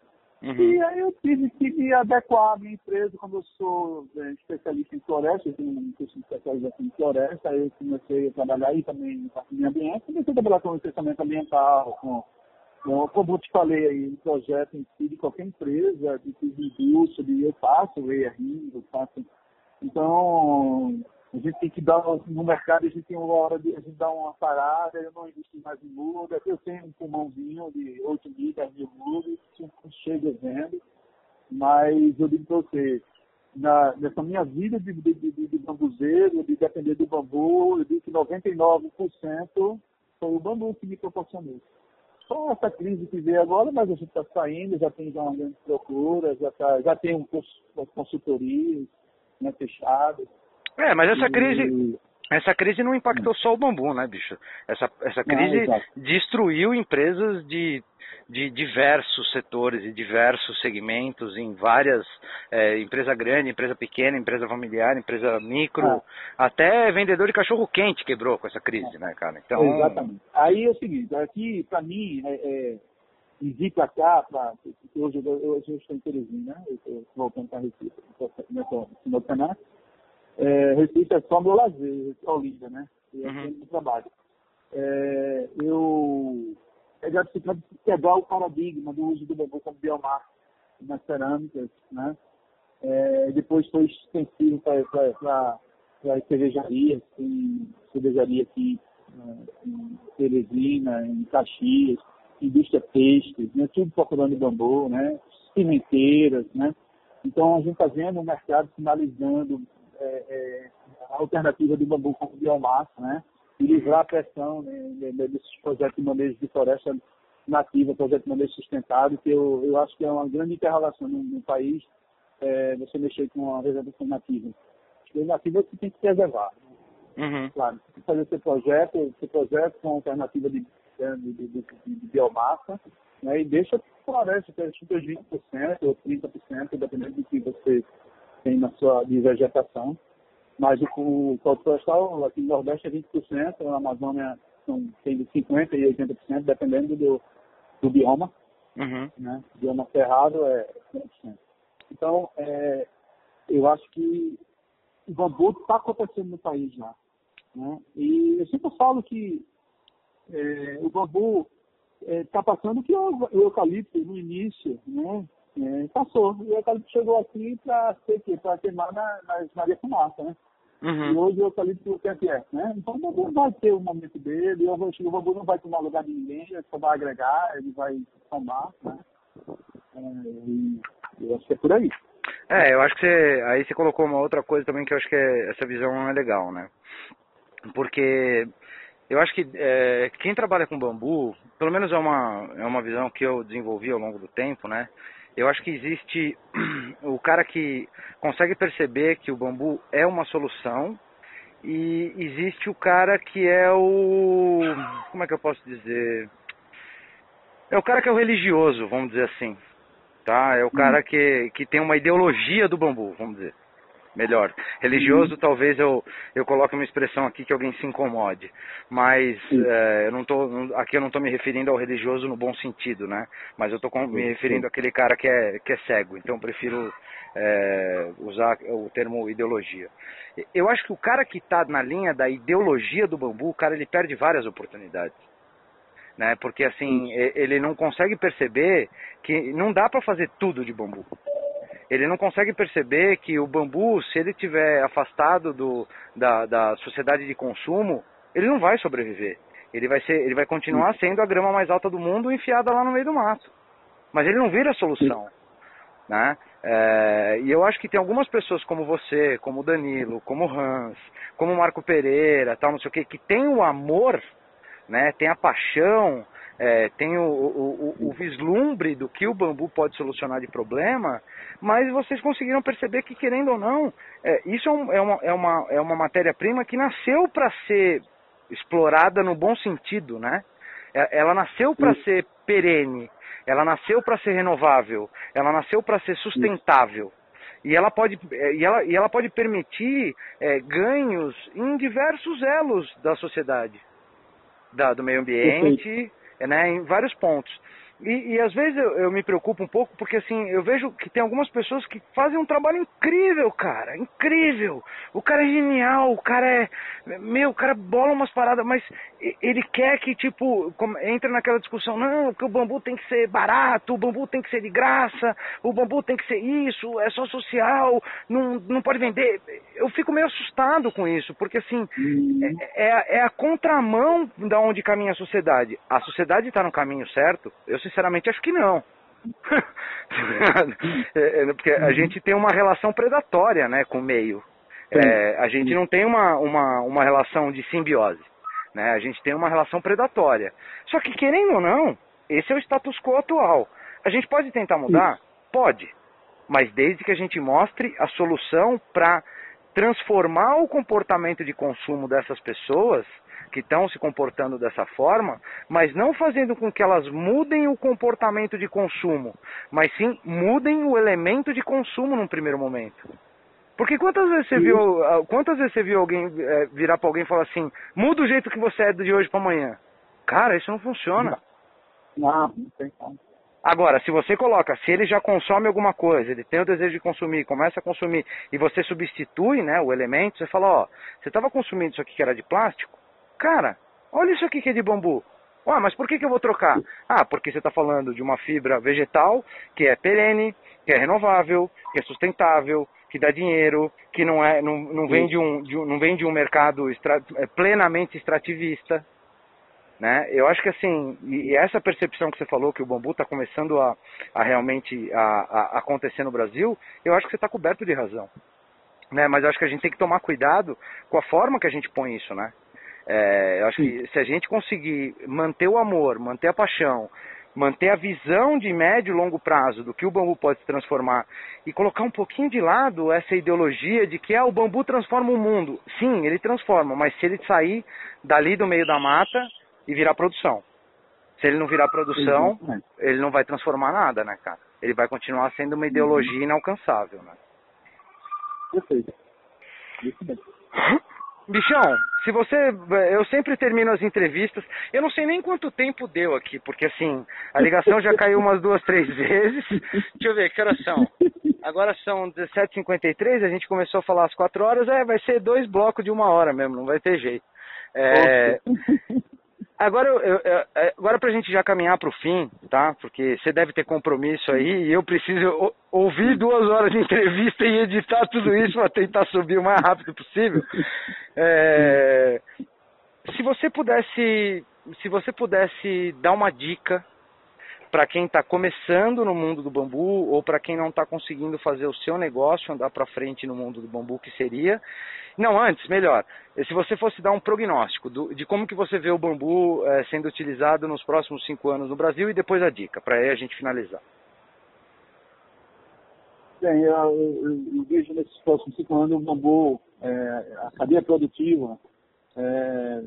Uhum. E aí eu tive que me adequar à minha empresa, como eu sou é, especialista em floresta, eu tenho um curso de especialização em floresta, aí eu comecei a trabalhar aí também no parte de ambiente, comecei a trabalhar com licenciamento ambiental, com, com, como eu te falei aí, um projeto em si de qualquer empresa, de, de indústria, eu faço ERI, eu faço. Então, a gente tem que dar, no mercado, a gente tem uma hora de a gente dar uma parada, eu não invisto mais em muda, eu tenho um pulmãozinho de 8 mil, 10 mil mudas, chega vendo, mas eu digo para você, na, nessa minha vida de, de, de, de bambuzeiro, de depender do bambu, eu digo que 99% foi o bambu que me proporcionou. Só essa crise que veio agora, mas a gente está saindo, já tem já uma grande procura, já, tá, já tem um, consultorias né, fechadas. É, mas essa crise, essa crise não impactou só o bambu, né, bicho? Essa, essa crise não, destruiu empresas de, de diversos setores e diversos segmentos, em várias, é, empresa grande, empresa pequena, empresa familiar, empresa micro, ah. até vendedor de cachorro quente quebrou com essa crise, né, cara? Então... Exatamente. Aí é o seguinte, aqui, para mim, é, é, para cá, pra, hoje, hoje eu estou em Teresina, né? eu estou voltando para Recife, no canal, é, Recife é só meu lazer, é Olinda, né? E é uhum. do trabalho. É, eu é precisa quebrar o paradigma do uso do bambu como biomassa nas cerâmicas, né? É, depois foi extensivo para as cervejarias, tem cervejaria aqui né, em Teresina, em Caxias, indústria têxtil, né? tudo procurando bambu, né? Pimenteiras, né? Então a gente está vendo o mercado finalizando é, é, a alternativa do bambu como biomassa, né? E livrar a pressão né, desses projetos de manejo de floresta nativa, projeto de manejo sustentável, que eu, eu acho que é uma grande interrelação no, no país, é, você mexer com a vegetação nativa. A nativa você tem que preservar. Uhum. Claro, você tem que fazer seu projeto, seu projeto com alternativa de, de, de, de, de biomassa, né, e deixa a floresta ter os 20% ou 30%, dependendo do que você tem na sua de vegetação. Mas o, o florestal aqui no Nordeste é 20%, na Amazônia são, tem de 50% e 80%, dependendo do, do bioma. Uhum. Né? O bioma cerrado é 100%. Então, é, eu acho que o bambu está acontecendo no país já. Né? E eu sempre falo que é, o bambu está é, passando que o, o eucalipto no início, né? É, passou. E o eucalipto chegou aqui para ser Para queimar na, nas Maria Fumaça, né? Uhum. E hoje o eucalipto o que é, né? Então o bambu vai ter o momento dele, o bambu não vai tomar lugar de ninguém, ele só vai agregar, ele vai tomar, né? É, e eu acho que é por aí. É, eu acho que você, aí você colocou uma outra coisa também que eu acho que é, essa visão é legal, né? Porque eu acho que é, quem trabalha com bambu, pelo menos é uma, é uma visão que eu desenvolvi ao longo do tempo, né? Eu acho que existe [clears throat] o cara que consegue perceber que o bambu é uma solução e existe o cara que é o. Como é que eu posso dizer? É o cara que é o religioso, vamos dizer assim. Tá? É o cara que, que tem uma ideologia do bambu, vamos dizer melhor. Religioso, uhum. talvez eu, eu coloque uma expressão aqui que alguém se incomode, mas é, eu não tô, aqui eu não estou me referindo ao religioso no bom sentido, né? Mas eu estou me referindo àquele cara que é, que é cego, então eu prefiro é, usar o termo ideologia. Eu acho que o cara que está na linha da ideologia do bambu, o cara ele perde várias oportunidades. Né? Porque assim, ele não consegue perceber que não dá para fazer tudo de bambu ele não consegue perceber que o bambu, se ele estiver afastado do, da, da sociedade de consumo, ele não vai sobreviver. Ele vai, ser, ele vai continuar sendo a grama mais alta do mundo enfiada lá no meio do mato. Mas ele não vira a solução. Né? É, e eu acho que tem algumas pessoas como você, como Danilo, como Hans, como Marco Pereira, tal, não sei o que, que tem o amor, né, tem a paixão, é, tem o, o, o, o, vislumbre do que o bambu pode solucionar de problema, mas vocês conseguiram perceber que, querendo ou não, é, isso é, é, uma, é, uma, é uma matéria-prima que nasceu para ser explorada no bom sentido, né? É, ela nasceu para ser perene, ela nasceu para ser renovável, ela nasceu para ser sustentável. E ela pode, é, e ela, e ela pode permitir é, ganhos em diversos elos da sociedade, da, do meio ambiente, né, em vários pontos. E, e às vezes eu, eu, me preocupo um pouco porque assim, eu vejo que tem algumas pessoas que fazem um trabalho incrível, cara, incrível. O cara é genial, o cara é, meu, o cara bola umas paradas, mas ele quer que tipo, entra naquela discussão, não, que o bambu tem que ser barato, o bambu tem que ser de graça, o bambu tem que ser isso, é só social, não, não pode vender. Eu fico meio assustado com isso, porque assim, é, é, é a contramão da onde caminha a sociedade. A sociedade está no caminho certo, eu sinceramente acho que não. É, [laughs] é, porque a gente tem uma relação predatória né, com o meio. É, a gente não tem uma, uma, uma relação de simbiose. Né? A gente tem uma relação predatória. Só que, querendo ou não, esse é o status quo atual. A gente pode tentar mudar? Pode. Mas desde que a gente mostre a solução para transformar o comportamento de consumo dessas pessoas que estão se comportando dessa forma, mas não fazendo com que elas mudem o comportamento de consumo, mas sim mudem o elemento de consumo num primeiro momento. Porque quantas vezes você viu, ah, quantas vezes você viu alguém é, virar para alguém e falar assim, muda o jeito que você é de hoje para amanhã? Cara, isso não funciona. Não, não tem como. Agora, se você coloca, se ele já consome alguma coisa, ele tem o desejo de consumir, começa a consumir, e você substitui né, o elemento, você fala, ó, você estava consumindo isso aqui que era de plástico, Cara, olha isso aqui que é de bambu. Ah, mas por que, que eu vou trocar? Ah, porque você está falando de uma fibra vegetal que é perene, que é renovável, que é sustentável, que dá dinheiro, que não, é, não, não, vem, de um, de um, não vem de um mercado extra, é plenamente extrativista. Né? Eu acho que assim, e essa percepção que você falou que o bambu está começando a, a realmente a, a, acontecer no Brasil, eu acho que você está coberto de razão. Né? Mas eu acho que a gente tem que tomar cuidado com a forma que a gente põe isso, né? É, eu acho que se a gente conseguir manter o amor, manter a paixão, manter a visão de médio e longo prazo do que o bambu pode se transformar e colocar um pouquinho de lado essa ideologia de que ah, o bambu transforma o mundo. Sim, ele transforma, mas se ele sair dali do meio da mata e virar produção. Se ele não virar produção, ele não vai transformar nada, né, cara? Ele vai continuar sendo uma ideologia inalcançável, né? Perfeito. [laughs] Bichão, se você. Eu sempre termino as entrevistas. Eu não sei nem quanto tempo deu aqui, porque assim, a ligação já caiu umas duas, três vezes. Deixa eu ver, que horas são? Agora são 17h53, a gente começou a falar às quatro horas, é, vai ser dois blocos de uma hora mesmo, não vai ter jeito. É, Agora, eu, eu, é, agora pra gente já caminhar pro fim, tá? Porque você deve ter compromisso aí e eu preciso ouvir duas horas de entrevista e editar tudo isso para tentar subir o mais rápido possível. É, se você pudesse, se você pudesse dar uma dica para quem está começando no mundo do bambu ou para quem não está conseguindo fazer o seu negócio andar para frente no mundo do bambu, que seria? Não, antes, melhor. Se você fosse dar um prognóstico do, de como que você vê o bambu é, sendo utilizado nos próximos cinco anos no Brasil e depois a dica, para aí a gente finalizar. Bem, eu, eu, vejo nesses próximos cinco anos o bambu, é, a cadeia produtiva, é,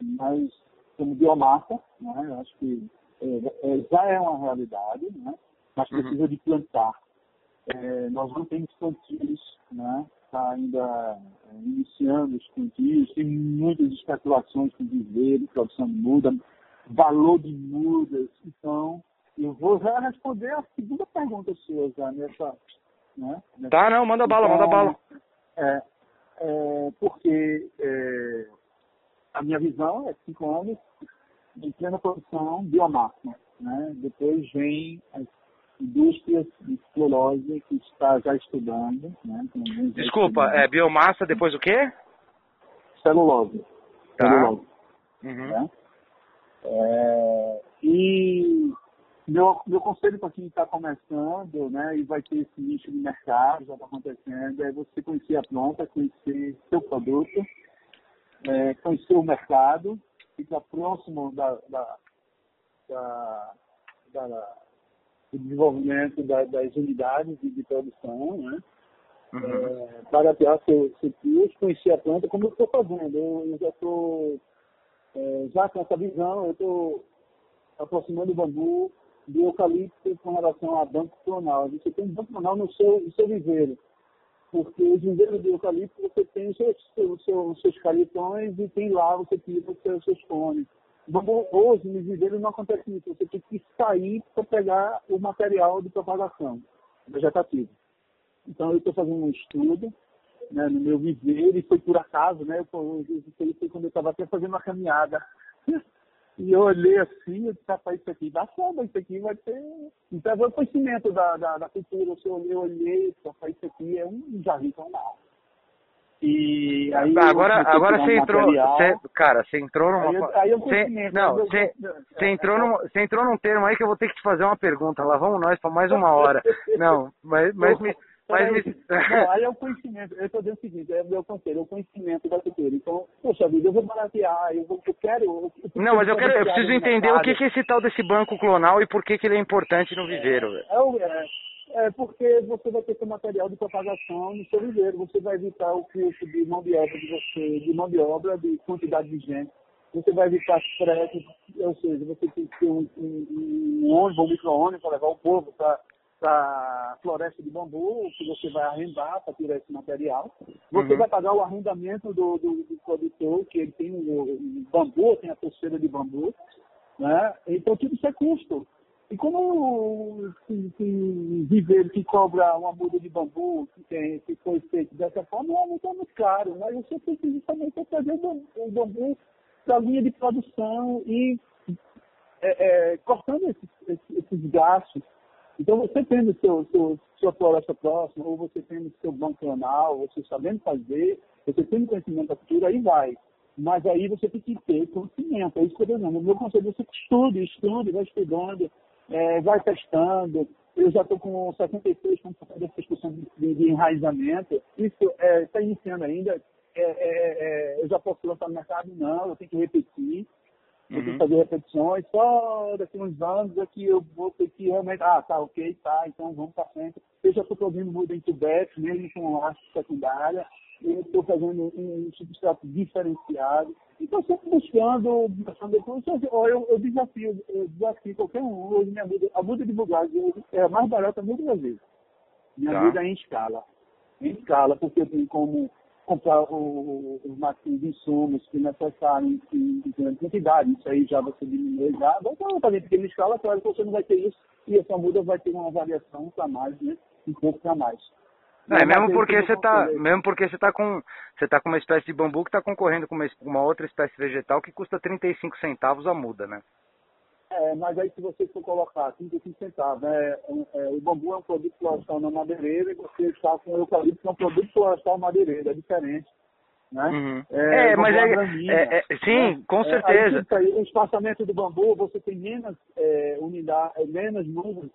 mais como biomassa, né? eu acho que é, é, já é uma realidade, né? mas uhum. precisa uhum. de plantar. É, nós não temos plantios, né? está ainda é, iniciando os plantios, tem muitas especulações com viveiro, produção de muda, valor de mudas. Então, eu vou já responder a segunda pergunta sua já nessa. Né? nessa tá, não, manda bala, então, manda bala. É, é, porque é, a minha visão é cinco anos em plena produção biomassa. Né? Depois vem as indústrias de celulose que está já estudando. Né? Desculpa, é biomassa depois o quê? Celulose. Tá. Celulose. Uhum. Né? É, e meu, meu conselho para quem está começando, né, e vai ter esse nicho de mercado, já está acontecendo, é você conhecer a planta, conhecer seu produto, é, conhecer o mercado, ficar próximo da, da, da, da do desenvolvimento da, das unidades de, de produção, né? Uhum. É, baratear seu, seu custo, conhecer a planta, como eu estou fazendo. Eu, eu já estou, é, já com essa visão, eu estou aproximando o bambu do eucalipto com relação a banco clonal. Você tem banco clonal no seu, no seu viveiro porque os viveiros de eucalipto você tem os seus, seus, seus calitões e tem lá, você tira os seus, seus cones. Hoje, no viveiro não acontece isso, você tem que sair para pegar o material de propagação vegetativo. Então, eu estou fazendo um estudo né, no meu viveiro, e foi por acaso, né? Eu, eu, eu, foi quando eu estava até fazendo uma caminhada e eu olhei assim, eu disse, rapaz, isso aqui dá sombra, isso aqui vai ter. Então o conhecimento da, da, da cultura. Eu olhei, eu olhei, rapaz, isso aqui é um jardim tonal. E aí agora, agora você entrou, você, cara, você entrou numa, aí, eu, aí eu cê, não, você, você entrou num, você entrou num termo aí que eu vou ter que te fazer uma pergunta. Lá vamos nós para mais uma hora. Não, mas, mas me, mas aí, [laughs] não, aí é o conhecimento. Eu estou dizendo o seguinte, é o meu conselho, é o conhecimento da cultura. Então, poxa vida, eu vou baratear, eu, vou, eu quero. Eu, não, mas eu quero, eu preciso entender o que, que é esse tal desse banco clonal e por que, que ele é importante no viveiro. É, é, é, porque você vai ter seu material de propagação no seu viveiro, você vai evitar o custo de mão de obra de você, de mão de obra, de quantidade de gente. Você vai evitar frete, ou seja, você tem que ter um, um, um ônibus, um micro-ônibus para levar o povo para para floresta de bambu, que você vai arrendar para tirar esse material. Você uhum. vai pagar o arrendamento do, do, do, produtor, que ele tem o, o bambu, tem a pulseira de bambu. Né? Então, tudo isso é custo. E como um viveiro que cobra uma muda de bambu, que, tem, que foi feito dessa forma, é muito, muito caro. Mas você precisa também fazer o bambu da linha de produção e é, é, cortando esses, esses gastos então, você tendo seu, seu, sua floresta próxima, ou você tendo seu banco anal, você sabendo fazer, você tendo conhecimento da cultura, aí vai. Mas aí você tem que ter conhecimento. É isso que eu estou dizendo. O meu conselho é você estude, estude, vai estudando, é, vai testando. Eu já estou com 76,76% de, de enraizamento. Isso está é, tá iniciando ainda. É, é, é, eu já posso lançar no mercado? Não, eu tenho que repetir. Eu tenho que fazer repetições, só daqui uns anos é que eu vou ter que realmente, ah, tá, ok, tá, então vamos para frente. Eu já estou produzindo muda em tubete, mesmo com arte secundária, eu estou fazendo um, um substrato diferenciado. Então, sempre buscando, buscando eu, eu, eu, desafio, eu desafio qualquer um. Hoje, minha muda, a muda de bugagem é a mais barata no Brasil. Minha tá. vida é em escala. Em escala, porque eu tenho como comprar o, os máximos insumos que necessários em, em grande quantidade. Isso aí já você diminui já. Vai ter uma pequena escala, claro que você não vai ter isso e essa muda vai ter uma variação para mais, né? Um pouco para mais. Não, é mesmo porque você tá, mesmo porque você tá com, você tá com uma espécie de bambu que está concorrendo com uma, uma, outra espécie vegetal que custa 35 centavos a muda, né? É, mas aí se você for colocar 35 centavos, é, é, o bambu é um produto florestal na madeireira e você está com o eucalipto que é um produto florestal madeireira, é diferente. Né? Uhum. É, é mas é, é, é, sim, né? com certeza. Aí, o espaçamento do bambu, você tem menos é, unidade, menos números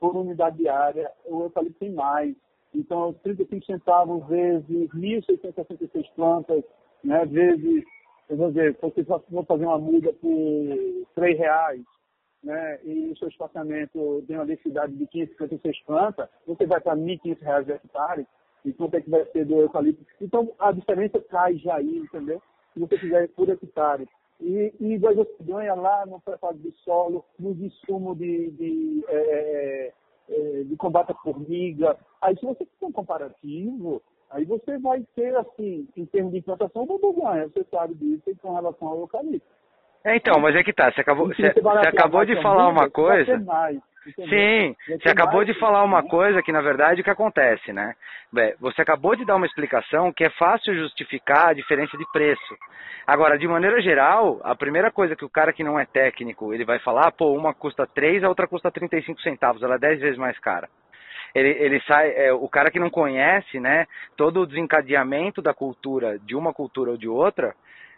por unidade de área, o eucalipto tem mais. Então, 35 centavos vezes 1.666 plantas, né, vezes, vou dizer, se você for fazer uma muda por 3 reais, né, e o seu espaçamento tem uma densidade de 556 plantas, você vai para 1.500 reais de hectare, e quanto é que vai ser do eucalipto. Então, a diferença cai já aí, entendeu? Se você fizer por hectare. E, e você ganha lá no preparo de solo, nos insumos de, de é, é, de combate à formiga. Aí se você fizer um comparativo, aí você vai ter, assim, em termos de implantação, ganha, você sabe disso com relação ao eucalipto. É, então, mas é que tá, você acabou, você, você acabou de falar uma coisa. Sim, você acabou de falar uma coisa que na verdade o que acontece, né? Você acabou de dar uma explicação que é fácil justificar a diferença de preço. Agora, de maneira geral, a primeira coisa que o cara que não é técnico, ele vai falar, pô, uma custa 3, a outra custa 35 centavos, ela é 10 vezes mais cara. Ele, ele sai, é, o cara que não conhece, né, todo o desencadeamento da cultura, de uma cultura ou de outra,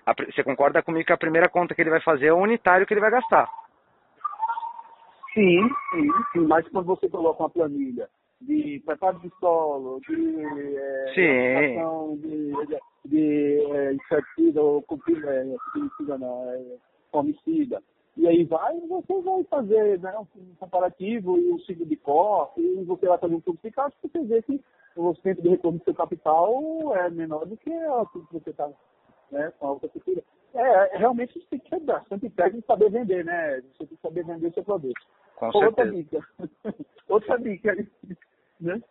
a, você concorda comigo que a primeira conta que ele vai fazer é o unitário que ele vai gastar. Sim, sim, sim, mas quando você coloca uma planilha de preparo de solo, de é, de, de, de é, inseticida ou é, não, é, homicida, e aí vai, você vai fazer né, um comparativo e um ciclo de corte, e você vai fazer um publicado, você vê que o tempo de retorno do seu capital é menor do que o que você está né, com a outra cultura. É, realmente você tem que ser bastante técnico saber vender, né? Você tem que saber vender o seu produto. Com Outra certeza. dica. [laughs] Outra dica, né?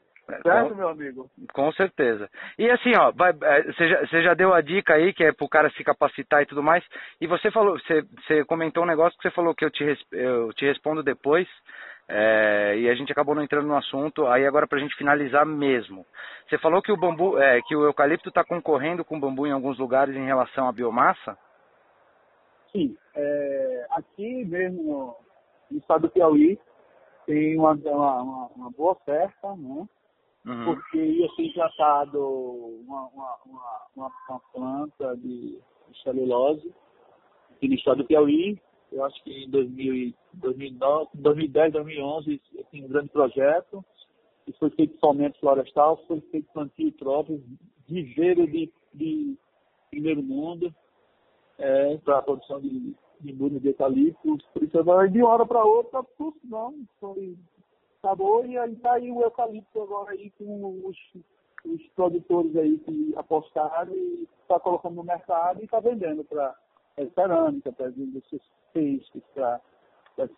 Certo, meu amigo? Com certeza. E assim, ó, vai, é, você, já, você já deu a dica aí, que é pro cara se capacitar e tudo mais, e você falou, você, você comentou um negócio que você falou que eu te, eu te respondo depois, é, e a gente acabou não entrando no assunto, aí agora pra gente finalizar mesmo. Você falou que o bambu, é, que o eucalipto está concorrendo com o bambu em alguns lugares em relação à biomassa? Sim, é, aqui mesmo no estado do Piauí tem uma, uma, uma boa oferta, né? Uhum. Porque ia ser implantado uma, uma, uma, uma, planta de celulose aqui no estado do Piauí. Eu acho que em 2000, 2009, 2010, 2011 tem um grande projeto. E foi feito somente florestal, foi feito plantio próprio, viveiro de, de primeiro mundo é, para a produção de de Bruno de eucalipto, por isso de uma hora para outra, não, foi, acabou e aí está aí o eucalipto agora aí com os, os produtores aí que apostaram e está colocando no mercado e está vendendo para é, cerâmica, para indústrias peixes, para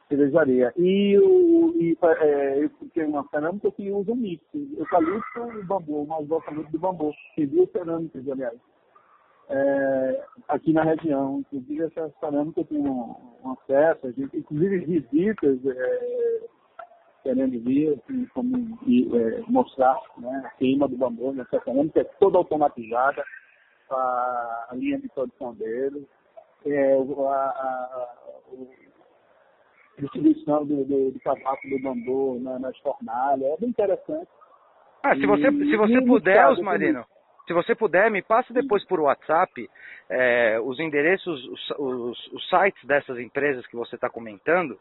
cervejaria. E, o, e é, eu tenho uma cerâmica que usa um mix, eucalipto e bambu, mas gosto muito do bambu. Tem duas cerâmicas, aliás é, aqui na região. Inclusive, essa cerâmica tem um, um acesso, a gente, inclusive visitas é, querendo vir, assim, como, e, é, mostrar né, a queima do bambu nessa cerâmica, é toda automatizada, a, a linha de produção dele, é, a, a, a distribuição do, do, do tabaco do bambu na, nas fornalhas, é bem interessante. Ah, se você, se você puder, Osmarino, se você puder, me passe depois por WhatsApp é, os endereços, os, os, os, sites dessas empresas que você está comentando,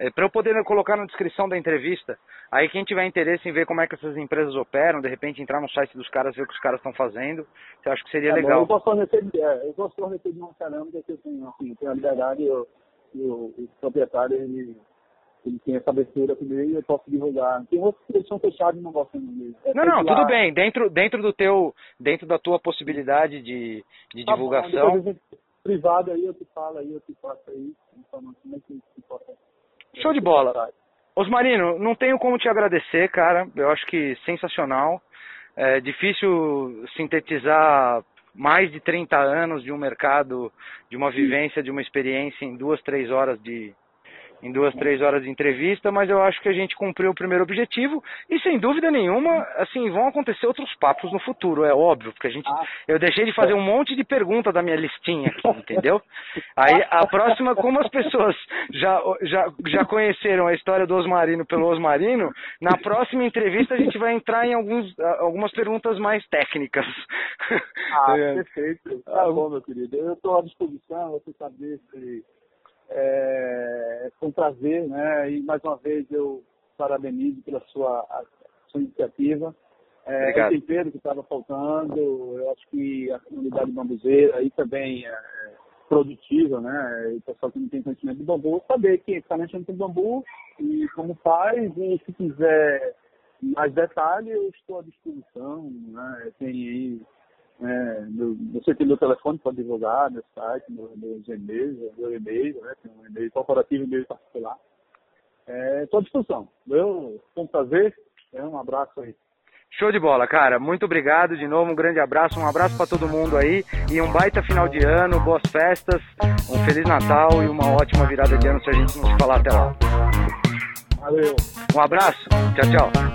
é, para eu poder colocar na descrição da entrevista. Aí quem tiver interesse em ver como é que essas empresas operam, de repente entrar no site dos caras, ver o que os caras estão fazendo, eu acho que seria é, legal. Eu posso fornecer, é, eu posso fornecer de uma cerâmica que eu tenho, assim, tenho a liberdade e o, o proprietário ele ele tem essa abertura comigo e eu posso divulgar. Tem outros que são fechados e não gostam dele. É não, não, tudo bem. Dentro, dentro do teu, dentro da tua possibilidade de, de tá divulgação. Bom, privado aí eu te falo aí, eu te faço aí, informação como é que, que possa. Show de bola. Osmarino, não tenho como te agradecer, cara. Eu acho que sensacional. É difícil sintetizar mais de 30 anos de um mercado, de uma vivência, de uma experiência em duas, três horas de, em duas, três horas de entrevista, mas eu acho que a gente cumpriu o primeiro objetivo e sem dúvida nenhuma, assim, vão acontecer outros papos no futuro, é óbvio, porque a gente, eu deixei de fazer um monte de perguntas da minha listinha aqui, entendeu? Aí a próxima, como as pessoas já, já, já conheceram a história do Osmarino pelo Osmarino, na próxima entrevista a gente vai entrar em alguns, algumas perguntas mais técnicas. Ah, perfeito. Tá bom, meu querido. Eu estou à disposição, você saber se é, foi um prazer, né? E mais uma vez eu parabenizo pela sua, a, sua iniciativa. É, o tempero que estava faltando, eu acho que a comunidade bambuzeira aí também é produtiva, né? O pessoal que não tem conhecimento de bambu, saber que está mexendo com bambu e como faz, e se quiser mais detalhes, eu estou à disposição, né? Tem aí é, meu, você tem meu telefone para divulgar, meu site, meu, meus e-mails, meu e-mail, né? Tem um e-mail corporativo e e-mail particular. Estou é, à disposição. Eu, foi um prazer. É, um abraço aí. Show de bola, cara. Muito obrigado de novo. Um grande abraço. Um abraço para todo mundo aí. E um baita final de ano, boas festas, um Feliz Natal e uma ótima virada de ano se a gente não se falar até lá. Valeu. Um abraço. Tchau, tchau.